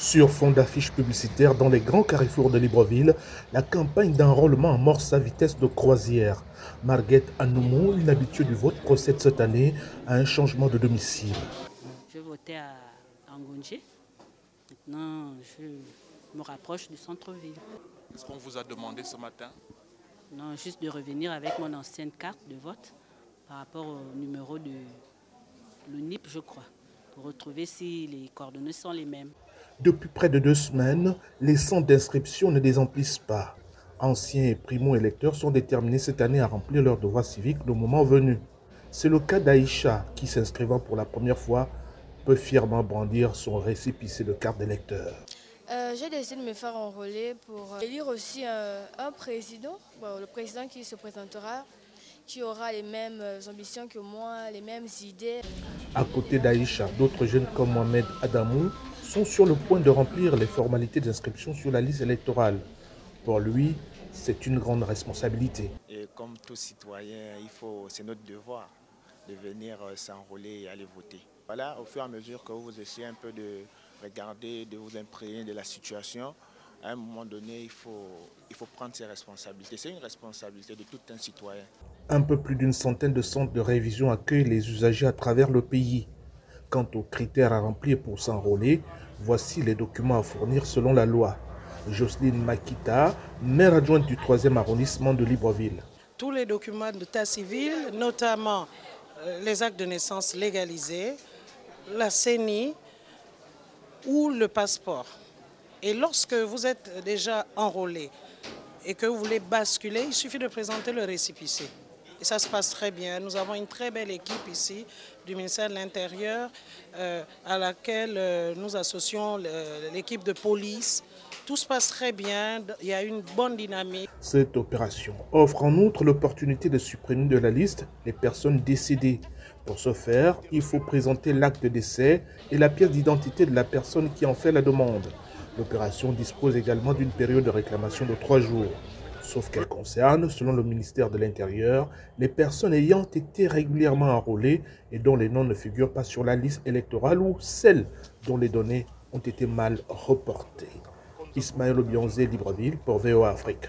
Sur fond d'affiches publicitaires dans les grands carrefours de Libreville, la campagne d'enrôlement amorce sa vitesse de croisière. Marguerite Anoumou, une habituée du vote, procède cette année à un changement de domicile. Je votais à Angonji. Maintenant, je me rapproche du centre-ville. Qu'est-ce qu'on vous a demandé ce matin? Non, juste de revenir avec mon ancienne carte de vote par rapport au numéro de l'UNIP, je crois, retrouver si les coordonnées sont les mêmes. Depuis près de deux semaines, les centres d'inscription ne désemplissent pas. Anciens et primo-électeurs sont déterminés cette année à remplir leurs devoirs civiques le moment venu. C'est le cas d'Aïcha qui, s'inscrivant pour la première fois, peut fièrement brandir son récépissé de carte d'électeur. Euh, j'ai décidé de me faire enrôler pour euh, élire aussi un, un président, bon, le président qui se présentera, qui aura les mêmes euh, ambitions que moi, les mêmes idées. À côté d'Aïcha, d'autres jeunes comme Mohamed Adamou sont sur le point de remplir les formalités d'inscription sur la liste électorale. Pour lui, c'est une grande responsabilité. Et comme tout citoyen, il faut, c'est notre devoir de venir euh, s'enrôler et aller voter. Voilà, au fur et à mesure que vous essayez un peu de regarder, de vous imprégner de la situation, à un moment donné, il faut, il faut prendre ses responsabilités. C'est une responsabilité de tout un citoyen. Un peu plus d'une centaine de centres de révision accueillent les usagers à travers le pays. Quant aux critères à remplir pour s'enrôler, voici les documents à fournir selon la loi. Jocelyne Makita, maire adjointe du 3e arrondissement de Libreville. Tous les documents d'état civil, notamment euh, les actes de naissance légalisés, la CENI ou le passeport. Et lorsque vous êtes déjà enrôlé et que vous voulez basculer, il suffit de présenter le récépissé. Et ça se passe très bien. Nous avons une très belle équipe ici du ministère de l'Intérieur euh, à laquelle euh, nous associons l'équipe de police. Tout se passe très bien, il y a une bonne dynamique. Cette opération offre en outre l'opportunité de supprimer de la liste les personnes décédées. Pour ce faire, il faut présenter l'acte de décès et la pièce d'identité de la personne qui en fait la demande. L'opération dispose également d'une période de réclamation de trois jours, sauf qu'elle concerne, selon le ministère de l'Intérieur, les personnes ayant été régulièrement enrôlées et dont les noms ne figurent pas sur la liste électorale ou celles dont les données ont été mal reportées. Ismaël Obionzé, Libreville, pour VOA Afrique.